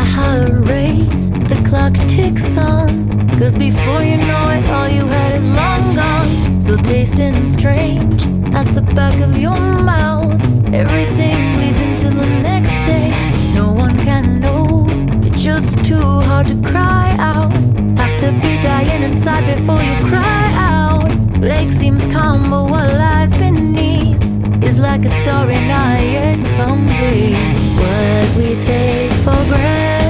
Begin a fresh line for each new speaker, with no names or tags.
heart race, the clock ticks on. Cause before you know it, all you had is long gone. Still tasting strange at the back of your mouth. Everything bleeds into the next day. No one can know. It's just too hard to cry out. Have to be dying inside before you cry out. Lake seems calm, but what lies beneath is like a story not yet complete. What we take for granted